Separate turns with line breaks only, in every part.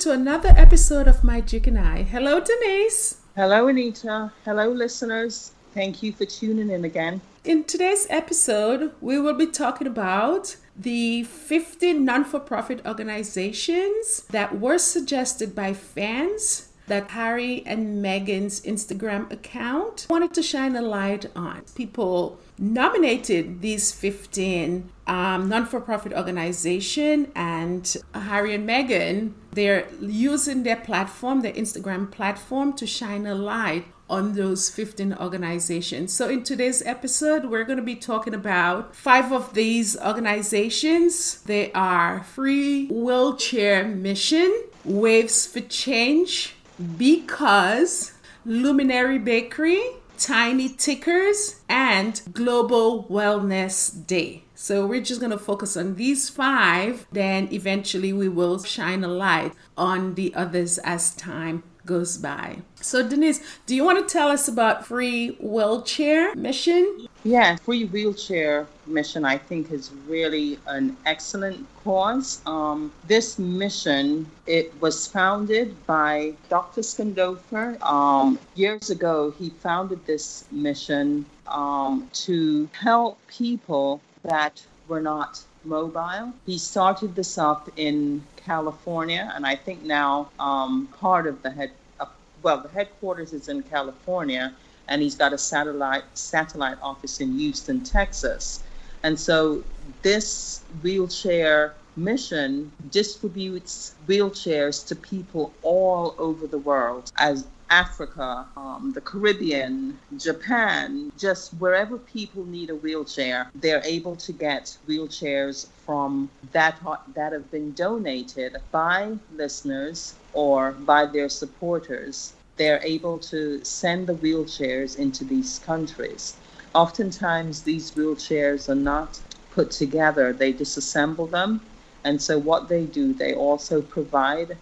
to another episode of My Duke and I. Hello, Denise.
Hello, Anita. Hello, listeners. Thank you for tuning in again.
In today's episode, we will be talking about the 15 non for profit organizations that were suggested by fans that Harry and Meghan's Instagram account wanted to shine a light on. People nominated these 15 um, non-for-profit organization and Harry and Meghan they're using their platform their Instagram platform to shine a light on those 15 organizations. So, in today's episode, we're going to be talking about five of these organizations. They are Free Wheelchair Mission, Waves for Change, Because, Luminary Bakery, Tiny Tickers, and Global Wellness Day. So we're just going to focus on these five. Then eventually we will shine a light on the others as time goes by. So, Denise, do you want to tell us about Free Wheelchair Mission?
Yeah, Free Wheelchair Mission, I think, is really an excellent cause. Um, this mission, it was founded by Dr. Schoendorfer. Um, years ago, he founded this mission um, to help people that were not mobile. He started this up in California, and I think now um, part of the head, uh, well, the headquarters is in California, and he's got a satellite satellite office in Houston, Texas. And so this wheelchair mission distributes wheelchairs to people all over the world as Africa, um, the Caribbean, Japan, just wherever people need a wheelchair, they're able to get wheelchairs from that that have been donated by listeners or by their supporters. They're able to send the wheelchairs into these countries. Oftentimes, these wheelchairs are not put together; they disassemble them, and so what they do, they also provide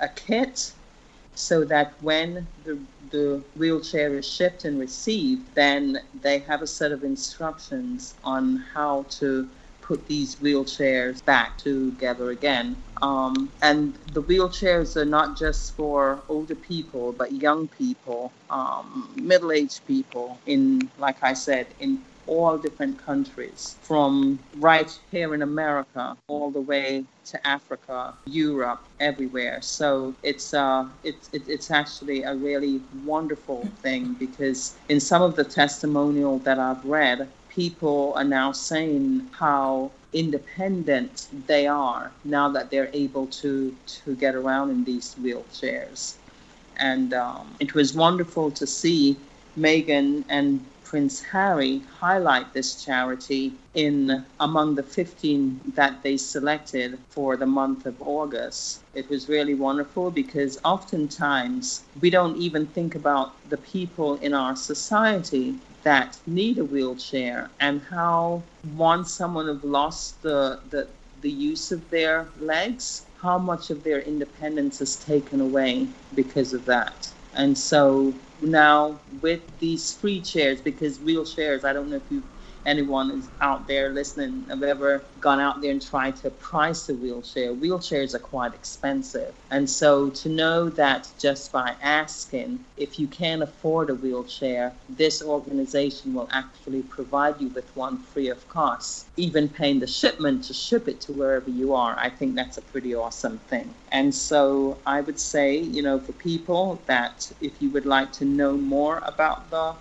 a kit so that when the, the wheelchair is shipped and received, then they have a set of instructions on how to put these wheelchairs back together again. Um, and the wheelchairs are not just for older people, but young people, um, middle aged people, in, like I said, in all different countries, from right here in America all the way to Africa, Europe, everywhere. So it's uh, it's it's actually a really wonderful thing because in some of the testimonial that I've read, people are now saying how independent they are now that they're able to to get around in these wheelchairs. And um, it was wonderful to see Meghan and Prince Harry highlight this charity in among the 15 that they selected for the month of August. It was really wonderful because oftentimes we don't even think about the people in our society that need a wheelchair and how once someone have lost the, the, the use of their legs, how much of their independence is taken away because of that. And so now with these free chairs, because wheelchairs, I don't know if you anyone is out there listening have ever gone out there and tried to price a wheelchair. Wheelchairs are quite expensive. And so to know that just by asking if you can afford a wheelchair, this organization will actually provide you with one free of cost, even paying the shipment to ship it to wherever you are. I think that's a pretty awesome thing. And so I would say, you know, for people that if you would like to know more about the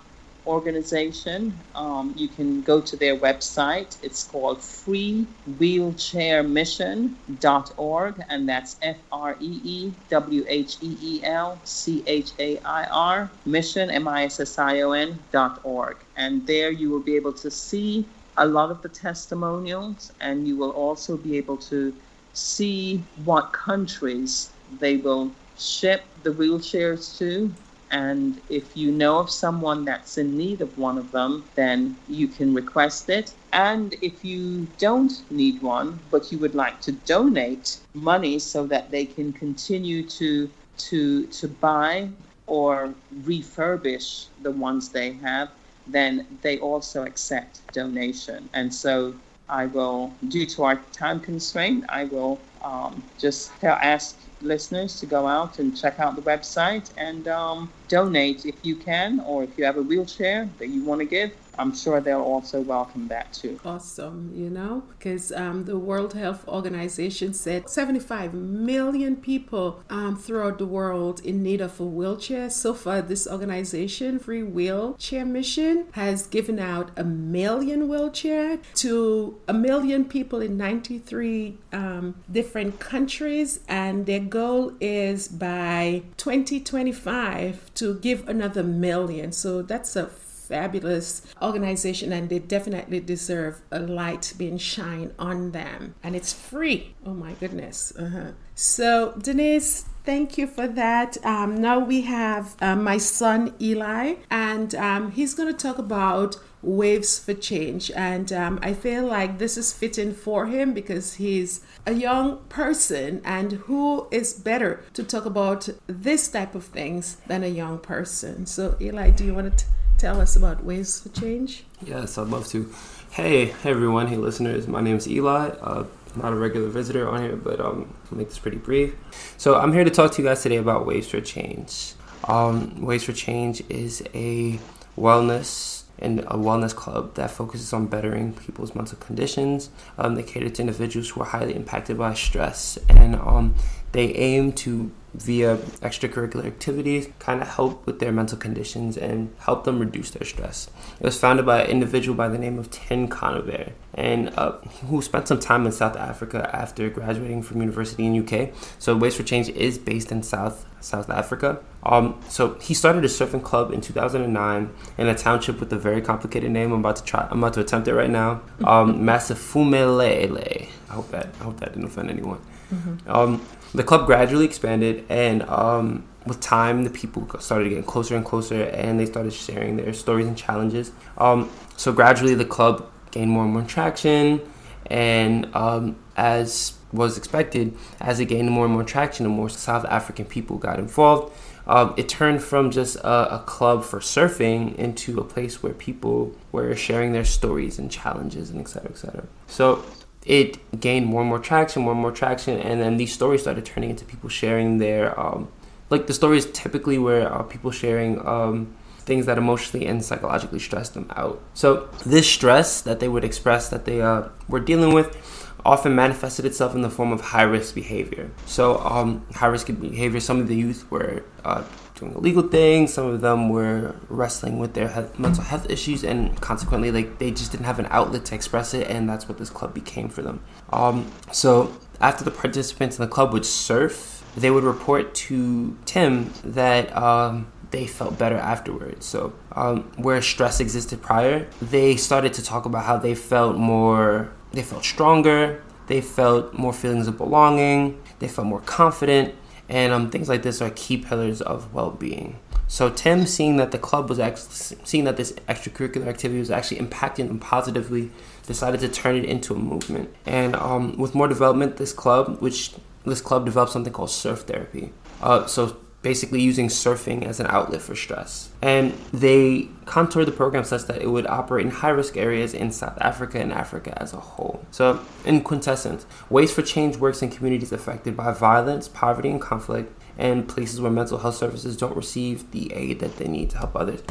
organization. Um, you can go to their website. It's called freewheelchairmission.org, and that's F R E E W H E E L C H A I R, mission, M I S S I O N dot org. And there you will be able to see a lot of the testimonials, and you will also be able to see what countries they will ship the wheelchairs to and if you know of someone that's in need of one of them, then you can request it. And if you don't need one, but you would like to donate money so that they can continue to to to buy or refurbish the ones they have, then they also accept donation. And so I will, due to our time constraint, I will um, just tell, ask listeners to go out and check out the website and um, donate if you can, or if you have a wheelchair that you want to give, I'm sure they'll also welcome that too.
Awesome, you know, because um, the World Health Organization said 75 million people um, throughout the world in need of a wheelchair. So far, this organization, Free Wheelchair Mission, has given out a million wheelchair to a million people in 93 um, different countries, and their goal is by 2025 to give another million. So that's a fabulous organization and they definitely deserve a light being shined on them. And it's free. Oh my goodness. Uh-huh. So, Denise, Thank you for that. Um, now we have uh, my son Eli, and um, he's going to talk about waves for change. And um, I feel like this is fitting for him because he's a young person, and who is better to talk about this type of things than a young person? So, Eli, do you want to? Tell us about Waves for Change?
Yes, I'd love to. Hey, hey everyone, hey listeners. My name is Eli. Uh, I'm not a regular visitor on here, but um, I'll make this pretty brief. So I'm here to talk to you guys today about Waves for Change. Um, Waves for Change is a wellness and a wellness club that focuses on bettering people's mental conditions. Um, they cater to individuals who are highly impacted by stress, and um, they aim to via extracurricular activities kind of help with their mental conditions and help them reduce their stress. It was founded by an individual by the name of Tim Conibear, and uh, who spent some time in South Africa after graduating from university in UK. So Waves for Change is based in South South Africa. Um, so he started a surfing club in 2009 in a township with a very complicated name. I'm about to try. I'm about to attempt it right now. Um, Masiphumelele. I hope that I hope that didn't offend anyone. Mm-hmm. Um, the club gradually expanded, and um, with time, the people started getting closer and closer, and they started sharing their stories and challenges. Um, so gradually, the club gained more and more traction, and um, as was expected, as it gained more and more traction, and more South African people got involved. Um, it turned from just a, a, club for surfing into a place where people were sharing their stories and challenges and et cetera, et cetera. So it gained more and more traction, more and more traction, and then these stories started turning into people sharing their, um, like the stories typically where uh, people sharing um, things that emotionally and psychologically stress them out. So this stress that they would express that they uh, were dealing with often manifested itself in the form of high risk behavior. So um, high risk behavior, some of the youth were uh, doing illegal things. Some of them were wrestling with their mental health issues, and consequently, like they just didn't have an outlet to express it, and that's what this club became for them. Um, so after the participants in the club would surf, they would report to Tim that. Um, they felt better afterwards. So, um, where stress existed prior, they started to talk about how they felt more, they felt stronger, they felt more feelings of belonging, they felt more confident, and um, things like this are key pillars of well-being. So Tim, seeing that the club was actually seeing that this extracurricular activity was actually impacting them positively, decided to turn it into a movement. And um, with more development, this club, which this club developed something called surf therapy. Uh, so basically using surfing as an outlet for stress. And they contoured the program such that it would operate in high risk areas in South Africa and Africa as a whole. So, in quintessence, Waves for Change works in communities affected by violence, poverty, and conflict, and places where mental health services don't receive the aid that they need to help others.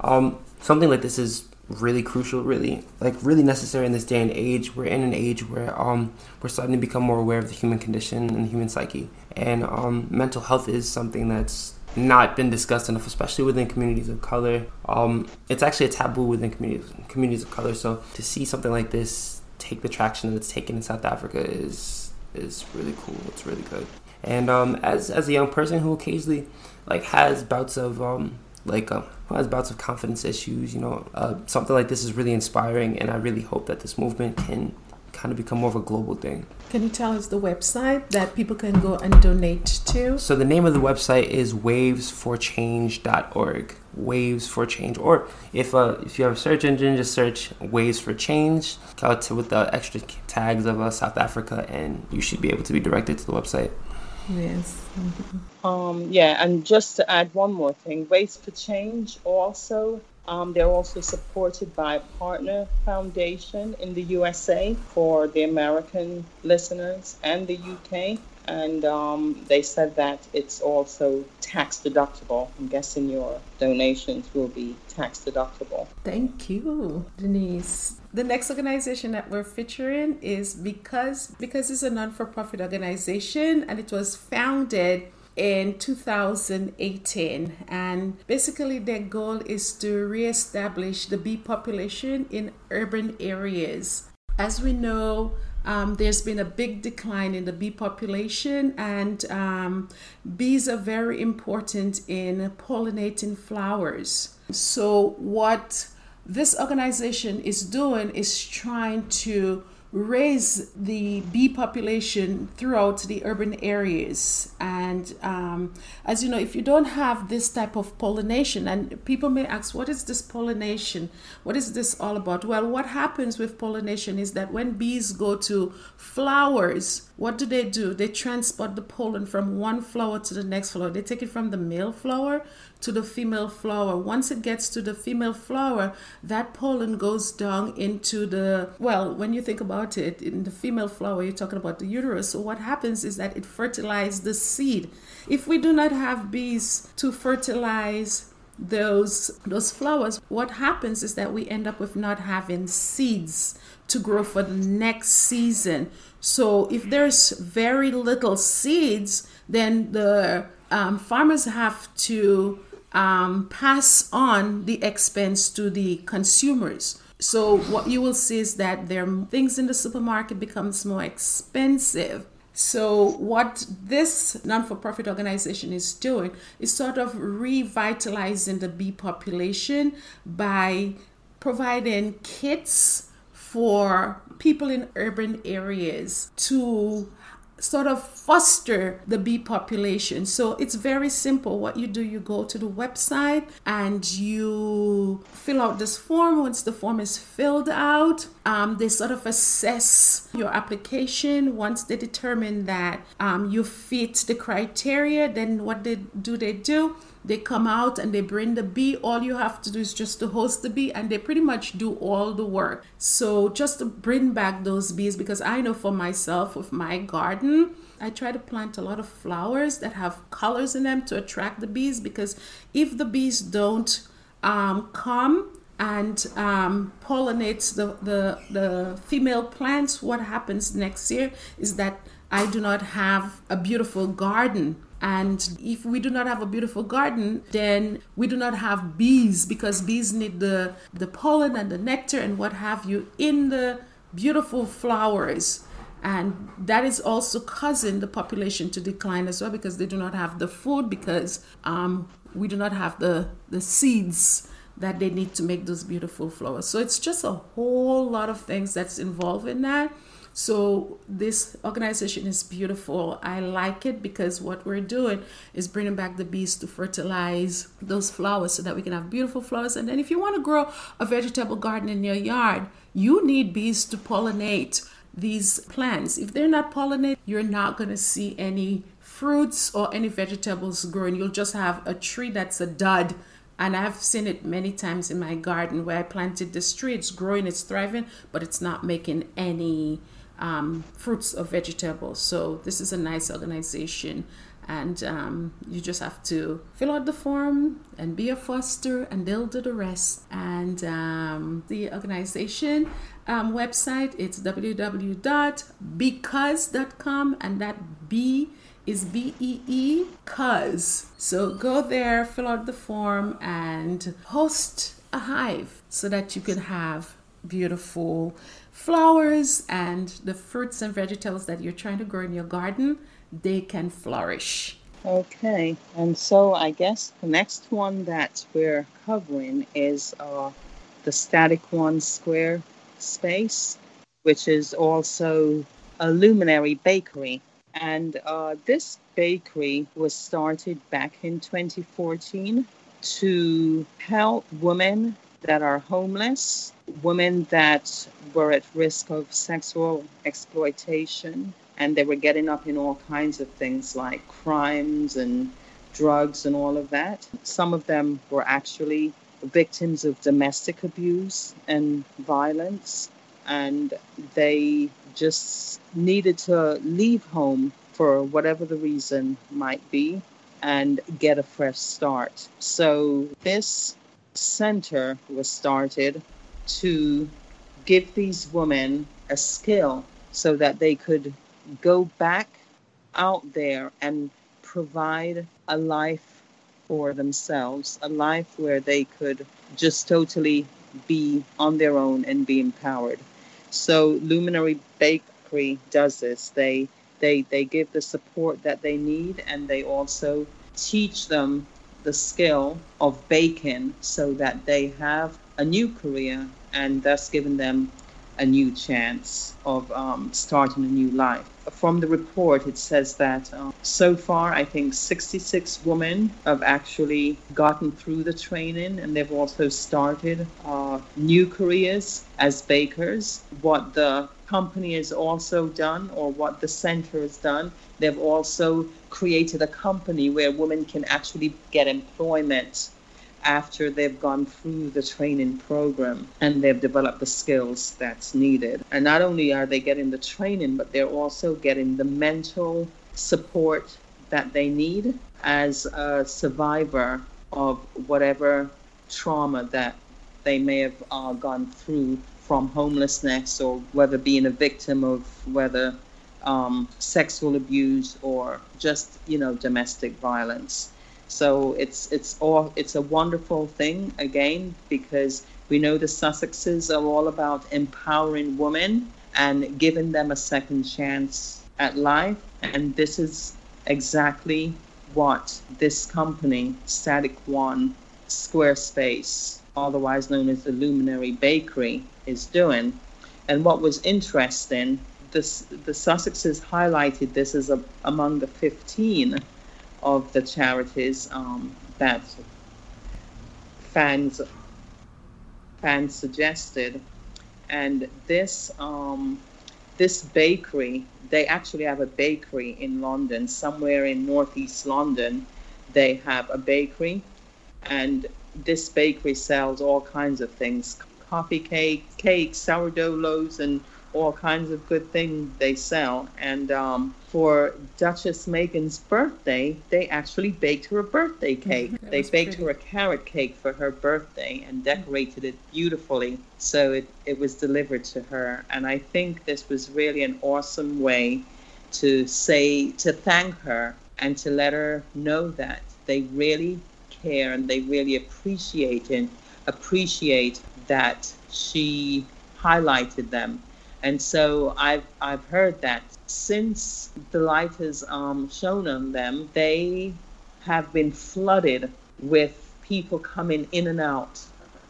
Um, something like this is really crucial, really like really necessary in this day and age. We're in an age where um, we're starting to become more aware of the human condition and the human psyche, and um, mental health is something that's not been discussed enough, especially within communities of color. Um, it's actually a taboo within communities communities of color. So to see something like this take the traction that it's taken in South Africa is is really cool. It's really good. And um, as as a young person who occasionally like has bouts of um, like um, who has bouts of confidence issues. You know, uh, something like this is really inspiring, and I really hope that this movement can kind of become more of a global thing.
Can you tell us the website that people can go and donate to?
So the name of the website is wavesforchange.org. Waves for Change, or if uh, if you have a search engine, just search Waves for Change to, with the extra tags of uh, South Africa, and you should be able to be directed to the website.
Yes.
Um, yeah, and just to add one more thing, Waves for Change also Um, they're also supported by Partner Foundation in the USA for the American listeners and the UK. And um, they said that it's also tax deductible. I'm guessing your donations will be tax deductible.
Thank you, Denise. The next organization that we're featuring is because because it's a non-for-profit organization and it was founded in 2018 and basically their goal is to reestablish the bee population in urban areas as we know um, there's been a big decline in the bee population, and um, bees are very important in pollinating flowers. So, what this organization is doing is trying to raise the bee population throughout the urban areas. And um, as you know, if you don't have this type of pollination, and people may ask, what is this pollination? What is this all about? Well, what happens with pollination is that when bees go to flowers, what do they do? They transport the pollen from one flower to the next flower. They take it from the male flower to the female flower. Once it gets to the female flower, that pollen goes down into the, well, when you think about it, in the female flower, you're talking about the uterus. So what happens is that it fertilizes the seed. If we do not have bees to fertilize those those flowers what happens is that we end up with not having seeds to grow for the next season so if there's very little seeds then the um, farmers have to um, pass on the expense to the consumers. So what you will see is that their things in the supermarket becomes more expensive. So what this non-for-profit organization is doing is sort of revitalizing the bee population by providing kits for people in urban areas to sort of foster the bee population. So it's very simple. What you do, you go to the website and you fill out this form. Once the form is filled out, um, they sort of assess your application. Once they determine that um, you fit the criteria, then what they do they do? They come out and they bring the bee. All you have to do is just to host the bee, and they pretty much do all the work. So just to bring back those bees, because I know for myself with my garden, I try to plant a lot of flowers that have colors in them to attract the bees. Because if the bees don't um, come and um, pollinates the, the the female plants, what happens next year is that I do not have a beautiful garden and if we do not have a beautiful garden, then we do not have bees because bees need the, the pollen and the nectar and what have you in the beautiful flowers. And that is also causing the population to decline as well because they do not have the food because um, we do not have the, the seeds that they need to make those beautiful flowers. So it's just a whole lot of things that's involved in that. So this organization is beautiful. I like it because what we're doing is bringing back the bees to fertilize those flowers so that we can have beautiful flowers. And then if you want to grow a vegetable garden in your yard, you need bees to pollinate these plants. If they're not pollinated, you're not going to see any fruits or any vegetables growing. You'll just have a tree that's a dud and I've seen it many times in my garden where I planted this tree. It's growing, it's thriving, but it's not making any um, fruits or vegetables. So this is a nice organization. And um, you just have to fill out the form and be a foster, and they'll do the rest. And um, the organization um, website it's www.beecuz.com, and that B is B E E cuz. So go there, fill out the form, and host a hive so that you can have beautiful flowers and the fruits and vegetables that you're trying to grow in your garden, they can flourish.
Okay, and so I guess the next one that we're covering is uh, the Static One Square Space, which is also a luminary bakery. And uh, this bakery was started back in 2014 to help women that are homeless, women that were at risk of sexual exploitation, and they were getting up in all kinds of things like crimes and drugs and all of that. Some of them were actually victims of domestic abuse and violence, and they just needed to leave home for whatever the reason might be and get a fresh start. So, this center was started to give these women a skill so that they could go back out there and provide a life for themselves, a life where they could just totally be on their own and be empowered. So Luminary Bakery does this. They they they give the support that they need and they also teach them the skill of baking so that they have a new career and thus giving them a new chance of um, starting a new life. From the report, it says that uh, so far, I think 66 women have actually gotten through the training and they've also started uh, new careers as bakers. What the company has also done, or what the center has done, they've also created a company where women can actually get employment after they've gone through the training program and they've developed the skills that's needed. And not only are they getting the training, but they're also getting the mental support that they need as a survivor of whatever trauma that they may have uh, gone through from homelessness or whether being a victim of whether um, sexual abuse or just you know domestic violence so it's it's all it's a wonderful thing again because we know the Sussexes are all about empowering women and giving them a second chance at life. And this is exactly what this company, Static One Squarespace, otherwise known as the Luminary Bakery, is doing. And what was interesting, this, the Sussexes highlighted this as a, among the 15 of the charities um, that fans fans suggested, and this um, this bakery they actually have a bakery in London somewhere in northeast London. They have a bakery, and this bakery sells all kinds of things: coffee cake, cakes, sourdough loaves, and all kinds of good things they sell. And um, for Duchess Meghan's birthday, they actually baked her a birthday cake. they baked pretty. her a carrot cake for her birthday and decorated it beautifully. So it, it was delivered to her. And I think this was really an awesome way to say, to thank her and to let her know that they really care and they really appreciate it, appreciate that she highlighted them and so I've I've heard that since the light has um, shone on them, they have been flooded with people coming in and out,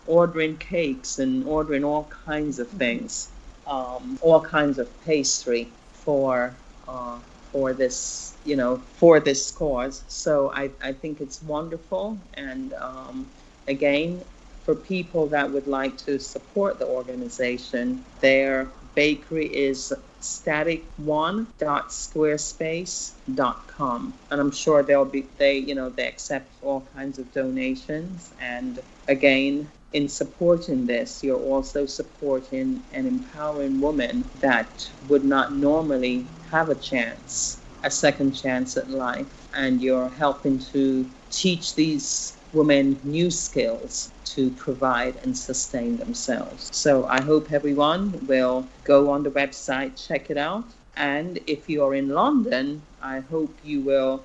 ordering cakes and ordering all kinds of things, um, all kinds of pastry for uh, for this you know for this cause. So I I think it's wonderful and. Um, again, for people that would like to support the organization, their bakery is static1.squarespace.com and i'm sure they'll be they you know they accept all kinds of donations. And again in supporting this you're also supporting and empowering women that would not normally have a chance a second chance at life. And you're helping to teach these women new skills to provide and sustain themselves. So I hope everyone will go on the website, check it out. And if you're in London, I hope you will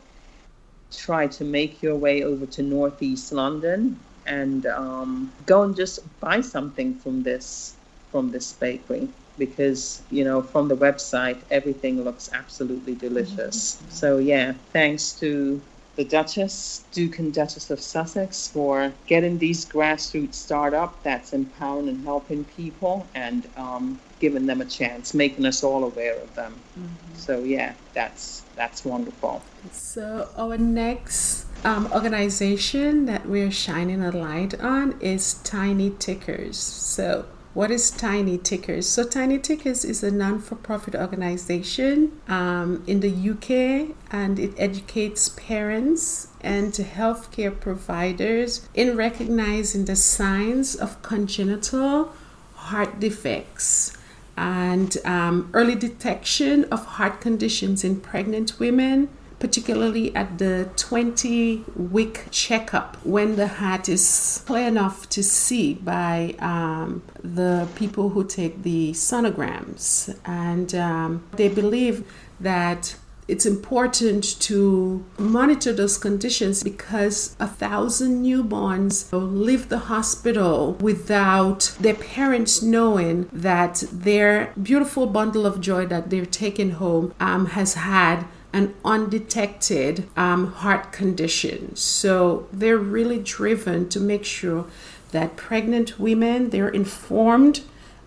try to make your way over to Northeast London and um, go and just buy something from this from this bakery because you know from the website everything looks absolutely delicious. Mm-hmm. So yeah, thanks to the Duchess, Duke and Duchess of Sussex, for getting these grassroots startup that's empowering and helping people and um, giving them a chance, making us all aware of them. Mm-hmm. So yeah, that's that's wonderful.
So our next um, organization that we're shining a light on is Tiny Tickers. So What is Tiny Tickers? So, Tiny Tickers is a non for profit organization um, in the UK and it educates parents and healthcare providers in recognizing the signs of congenital heart defects and um, early detection of heart conditions in pregnant women particularly at the 20 week checkup when the heart is clear enough to see by um, the people who take the sonograms. And um, they believe that it's important to monitor those conditions because a thousand newborns leave the hospital without their parents knowing that their beautiful bundle of joy that they're taking home um, has had an undetected um, heart condition. So they're really driven to make sure that pregnant women they're informed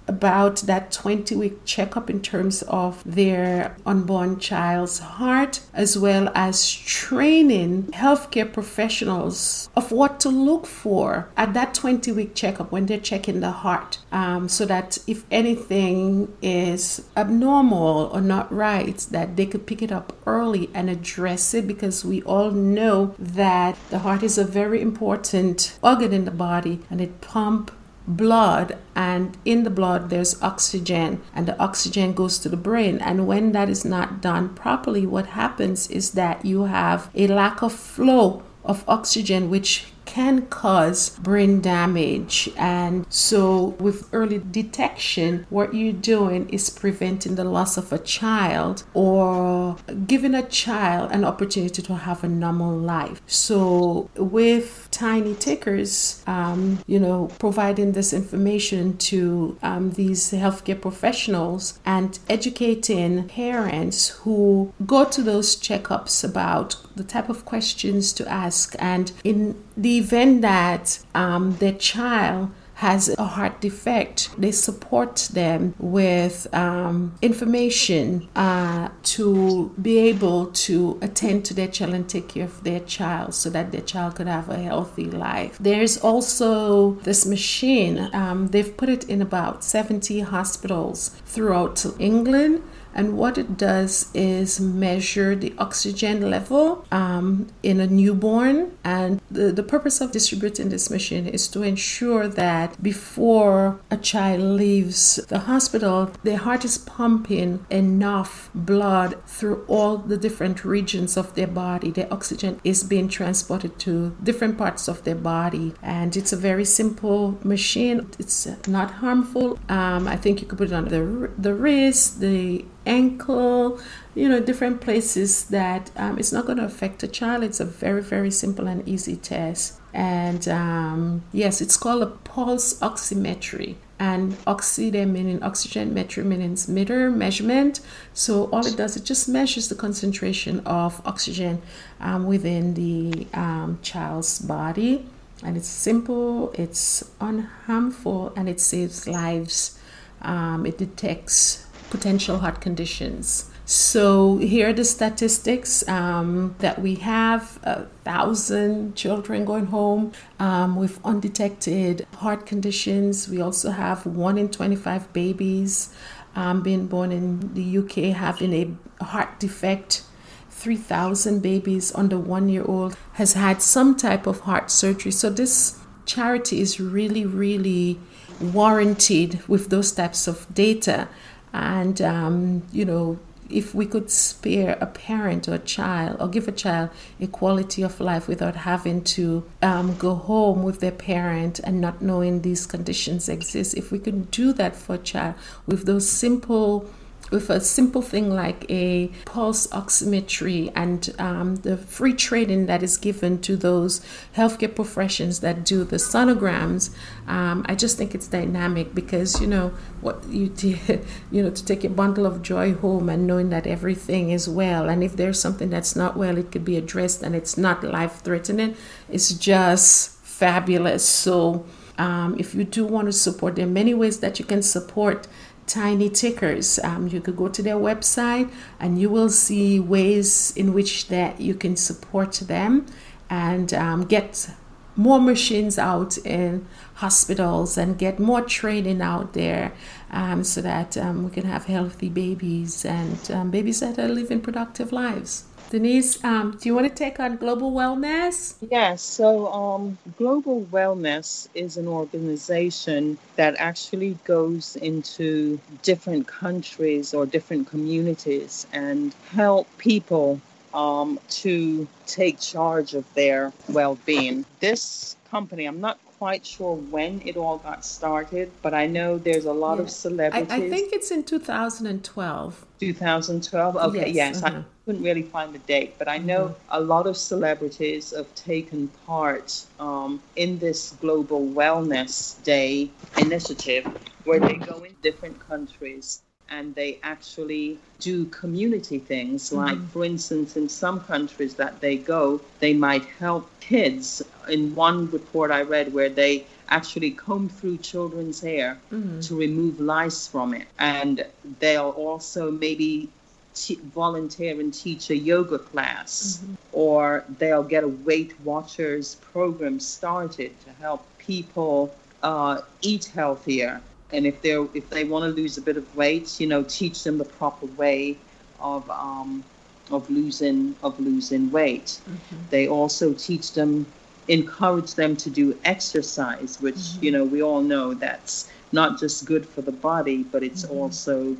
about that 20 week checkup in terms of their unborn child's heart, as well as training healthcare professionals of what to look for at that 20 week checkup when they're checking the heart, um, so that if anything is abnormal or not right, that they could pick it up early and address it because we all know that the heart is a very important organ in the body and it pumps blood and in the blood there's oxygen and the oxygen goes to the brain. And when that is not done properly what happens is that you have a lack of flow of oxygen which can cause brain damage. And so, with early detection, what you're doing is preventing the loss of a child or giving a child an opportunity to have a normal life. So, with tiny tickers, um, you know, providing this information to um, these healthcare professionals and educating parents who go to those checkups about the type of questions to ask and in the event that um, the child has a heart defect, they support them with um, information uh, to be able to attend to their child and take care of their child so that their child could have a healthy life. There's also this machine, um, they've put it in about 70 hospitals throughout England and what it does is measure the oxygen level um, in a newborn. And the, the purpose of distributing this machine is to ensure that before a child leaves the hospital, their heart is pumping enough blood through all the different regions of their body. The oxygen is being transported to different parts of their body. And it's a very simple machine, it's not harmful. Um, I think you could put it on the, the wrist, the ankle, you know, different places that um, it's not going to affect a child. It's a very, very simple and easy test. And um, yes, it's called a pulse oximetry. And oxy meaning oxygen, metry means meter, measurement. So all it does, it just measures the concentration of oxygen um, within the um, child's body. And it's simple, it's unharmful, and it saves lives. Um, it detects potential heart conditions. So here are the statistics um, that we have: a thousand children going home um, with undetected heart conditions. We also have one in twenty-five babies um, being born in the UK having a heart defect. 3,000 babies under one year old has had some type of heart surgery. So this charity is really, really warranted with those types of data. And, um, you know, if we could spare a parent or a child or give a child a quality of life without having to um, go home with their parent and not knowing these conditions exist, if we could do that for a child with those simple with a simple thing like a pulse oximetry and um, the free training that is given to those healthcare professions that do the sonograms, um, I just think it's dynamic because you know what you did, you know, to take a bundle of joy home and knowing that everything is well, and if there's something that's not well, it could be addressed and it's not life threatening. It's just fabulous. So. Um, if you do want to support, there are many ways that you can support tiny tickers. Um, you could go to their website and you will see ways in which that you can support them and um, get more machines out in hospitals and get more training out there um, so that um, we can have healthy babies and um, babies that are living productive lives. Denise, um, do you want to take on Global Wellness?
Yes. So, um, Global Wellness is an organization that actually goes into different countries or different communities and help people um, to take charge of their well being. This company, I'm not quite sure when it all got started, but I know there's a lot yeah. of celebrities.
I, I, think it's in 2012.
2012? Okay, yes. yes. Uh-huh. I couldn't really find the date, but I know mm-hmm. a lot of celebrities have taken part um, in this Global Wellness Day initiative where they go in different countries and they actually do community things like mm-hmm. for instance in some countries that they go they might help kids in one report i read where they actually comb through children's hair mm-hmm. to remove lice from it and they'll also maybe t- volunteer and teach a yoga class mm-hmm. or they'll get a weight watchers program started to help people uh, eat healthier and if they if they want to lose a bit of weight, you know, teach them the proper way of um, of losing of losing weight. Mm-hmm. They also teach them, encourage them to do exercise, which mm-hmm. you know we all know that's not just good for the body, but it's mm-hmm. also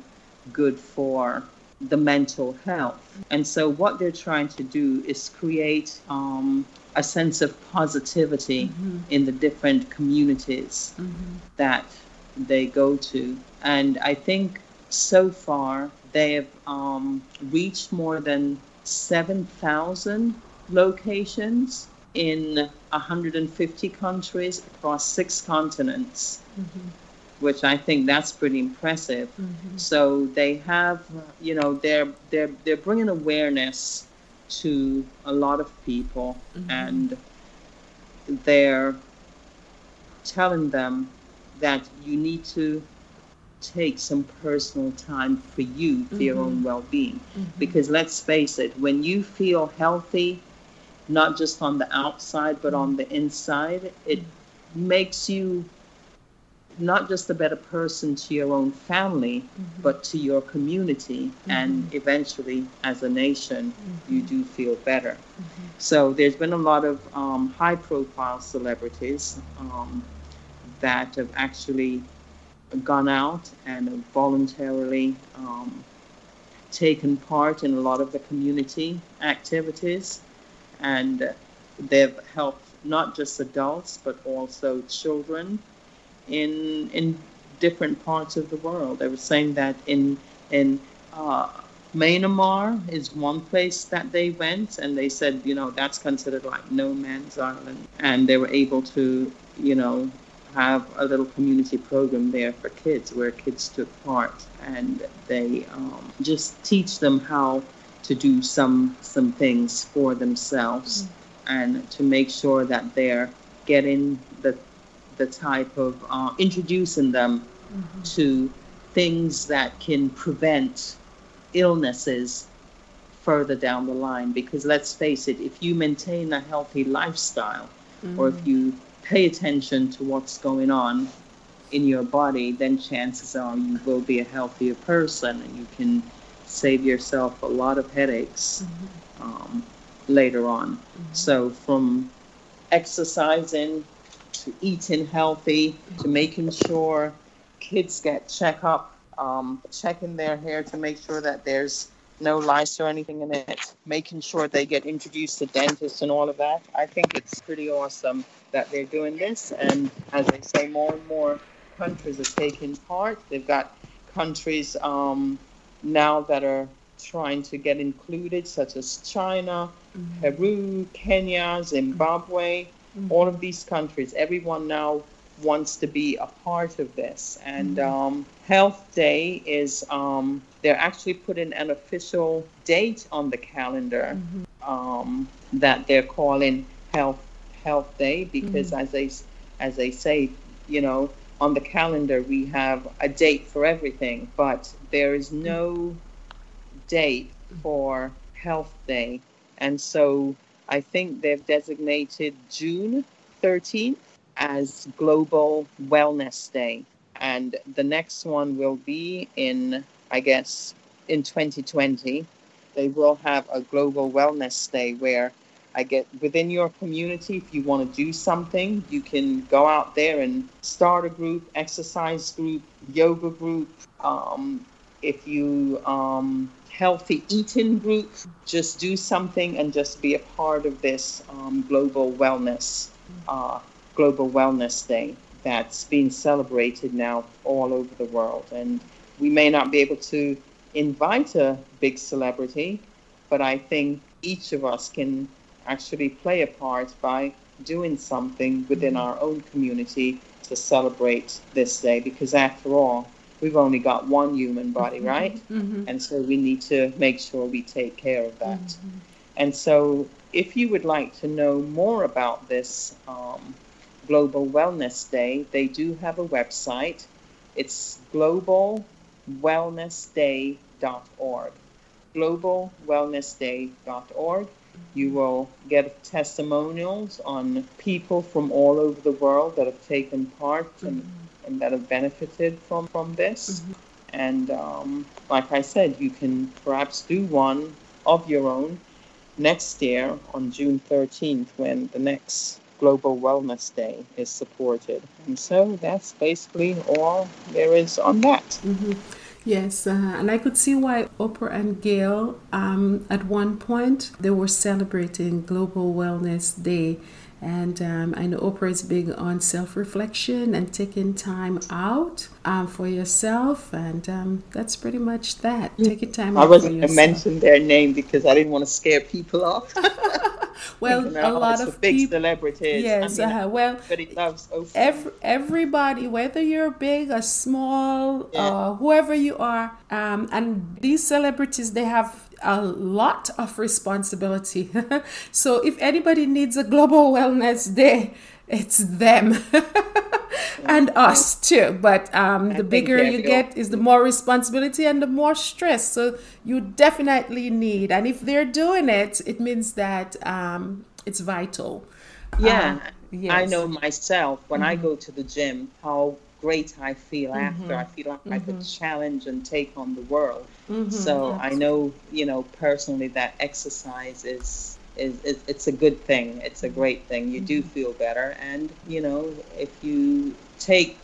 good for the mental health. And so what they're trying to do is create um, a sense of positivity mm-hmm. in the different communities mm-hmm. that they go to. And I think so far they have um, reached more than 7,000 locations in 150 countries across six continents, mm-hmm. Which I think that's pretty impressive. Mm-hmm. So they have, you know, they're they're they're bringing awareness to a lot of people, mm-hmm. and they're telling them that you need to take some personal time for you for mm-hmm. your own mm-hmm. well-being mm-hmm. because let's face it when you feel healthy not just on the outside but on the inside it makes you not just a better person to your own family mm-hmm. but to your community mm-hmm. and eventually as a nation you mm-hmm. do feel better so there's been a lot of um, high profile celebrities um, that have actually gone out and have voluntarily um, taken part in a lot of the community activities. And they've helped not just adults, but also children in, in different parts of the world. They were saying that in, in uh, Myanmar is one place that they went, and they said, you know, that's considered like no man's island. And they were able to, you know, have a little community program there for kids where kids took part and they um, just teach them how to do some some things for themselves mm-hmm. and to make sure that they're getting the type of uh, introducing them mm-hmm. to things that can prevent illnesses further down the line because let's face it if you maintain a healthy lifestyle mm-hmm. or if mm-hmm. you pay attention to what's going on in your body, then chances are you will be a healthier person and you can save yourself a lot of headaches mm-hmm. um, later on. Mm-hmm. So, from exercising to eating healthy to making sure kids get check up, um, checking their hair to make sure that there's no lice or anything in it, making sure they get introduced to dentists and all of that. I think it's pretty awesome that they're doing this. And as they say, more and more countries are taking part. They've got countries um, now that are trying to get included, such as China, mm-hmm. Peru, Kenya, Zimbabwe, mm-hmm. all of these countries. Everyone now wants to be a part of this. And mm-hmm. um, Health Day is, um, they're actually putting an official date on the calendar mm-hmm. um, that they're calling Health Health Day because, mm-hmm. as they as they say, you know, on the calendar we have a date for everything, but there is no date for Health Day, and so I think they've designated June 13th as Global Wellness Day. And the next one will be in, I guess, in 2020. They will have a Global Wellness Day where I get within your community, if you want to do something, you can go out there and start a group, exercise group, yoga group. Um, if you um, healthy eating group, just do something and just be a part of this um, global wellness, uh, global wellness day that's being celebrated now all over the world. And we may not be able to invite a big celebrity, but I think each of us can actually play a part by doing something within mm-hmm. our own community to celebrate this day because after all we've only got one human body mm-hmm. right mm-hmm. and so we need to make sure we take care of that mm-hmm. and so if you would like to know more about this um, global wellness day they do have a website it's globalwellnessday.org globalwellnessday.org you will get testimonials on people from all over the world that have taken part and, mm-hmm. and that have benefited from, from this. Mm-hmm. And um, like I said, you can perhaps do one of your own next year on June 13th when the next Global Wellness Day is supported. And so that's basically all there is on that.
Mm-hmm. Yes, uh, and I could see why Oprah and Gayle, um, at one point, they were celebrating Global Wellness Day. And um, I know Oprah is big on self reflection and taking time out um, for yourself. And um, that's pretty much that. Mm. Taking time out of I
wasn't going to mention their name because I didn't want to scare people off.
well, a lot of
big
people,
celebrities.
Yes, I mean, uh, well,
loves
every, everybody, whether you're big or small, yeah. uh, whoever you are, um, and these celebrities, they have a lot of responsibility. so if anybody needs a global wellness day, it's them and us too. But um, the bigger you get, is the more responsibility and the more stress. So you definitely need, and if they're doing it, it means that um, it's vital.
Yeah, uh, yes. I know myself when mm-hmm. I go to the gym how great I feel mm-hmm. after. I feel like mm-hmm. I could mm-hmm. challenge and take on the world. Mm-hmm. So I know, you know, personally that exercise is is, is, it's a good thing. It's a great thing. You do mm-hmm. feel better, and you know if you take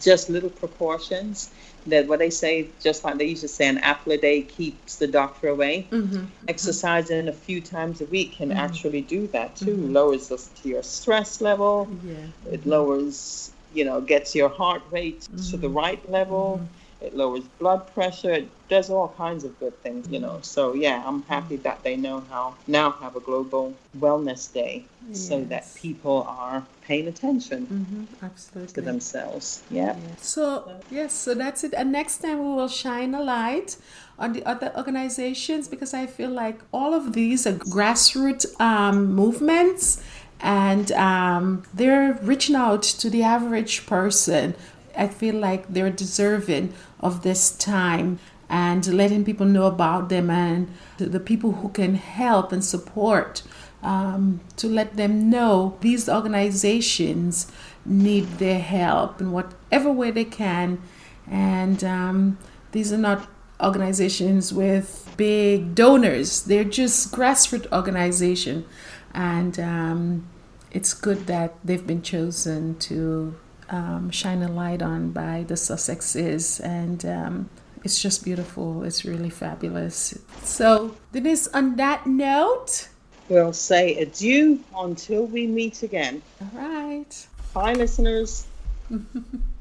just little precautions, that what they say, just like they used to say, an apple a day keeps the doctor away. Mm-hmm. Exercising a few times a week can mm-hmm. actually do that too. Mm-hmm. Lowers the, your stress level. Yeah. It lowers, you know, gets your heart rate to the mm-hmm. right level mm-hmm it lowers blood pressure. It does all kinds of good things, you know. So yeah, I'm happy that they know how now have a global wellness day yes. so that people are paying attention
mm-hmm, absolutely.
to themselves. Yeah.
Yes. So yes, so that's it. And next time we will shine a light on the other organizations because I feel like all of these are grassroots um, movements and um, they're reaching out to the average person. I feel like they're deserving of this time and letting people know about them and the people who can help and support um, to let them know these organizations need their help in whatever way they can. And um, these are not organizations with big donors, they're just grassroots organization. And um, it's good that they've been chosen to um, shine a light on by the Sussexes, and um, it's just beautiful. It's really fabulous. So, Denise, on that note,
we'll say adieu until we meet again.
All right.
Bye, listeners.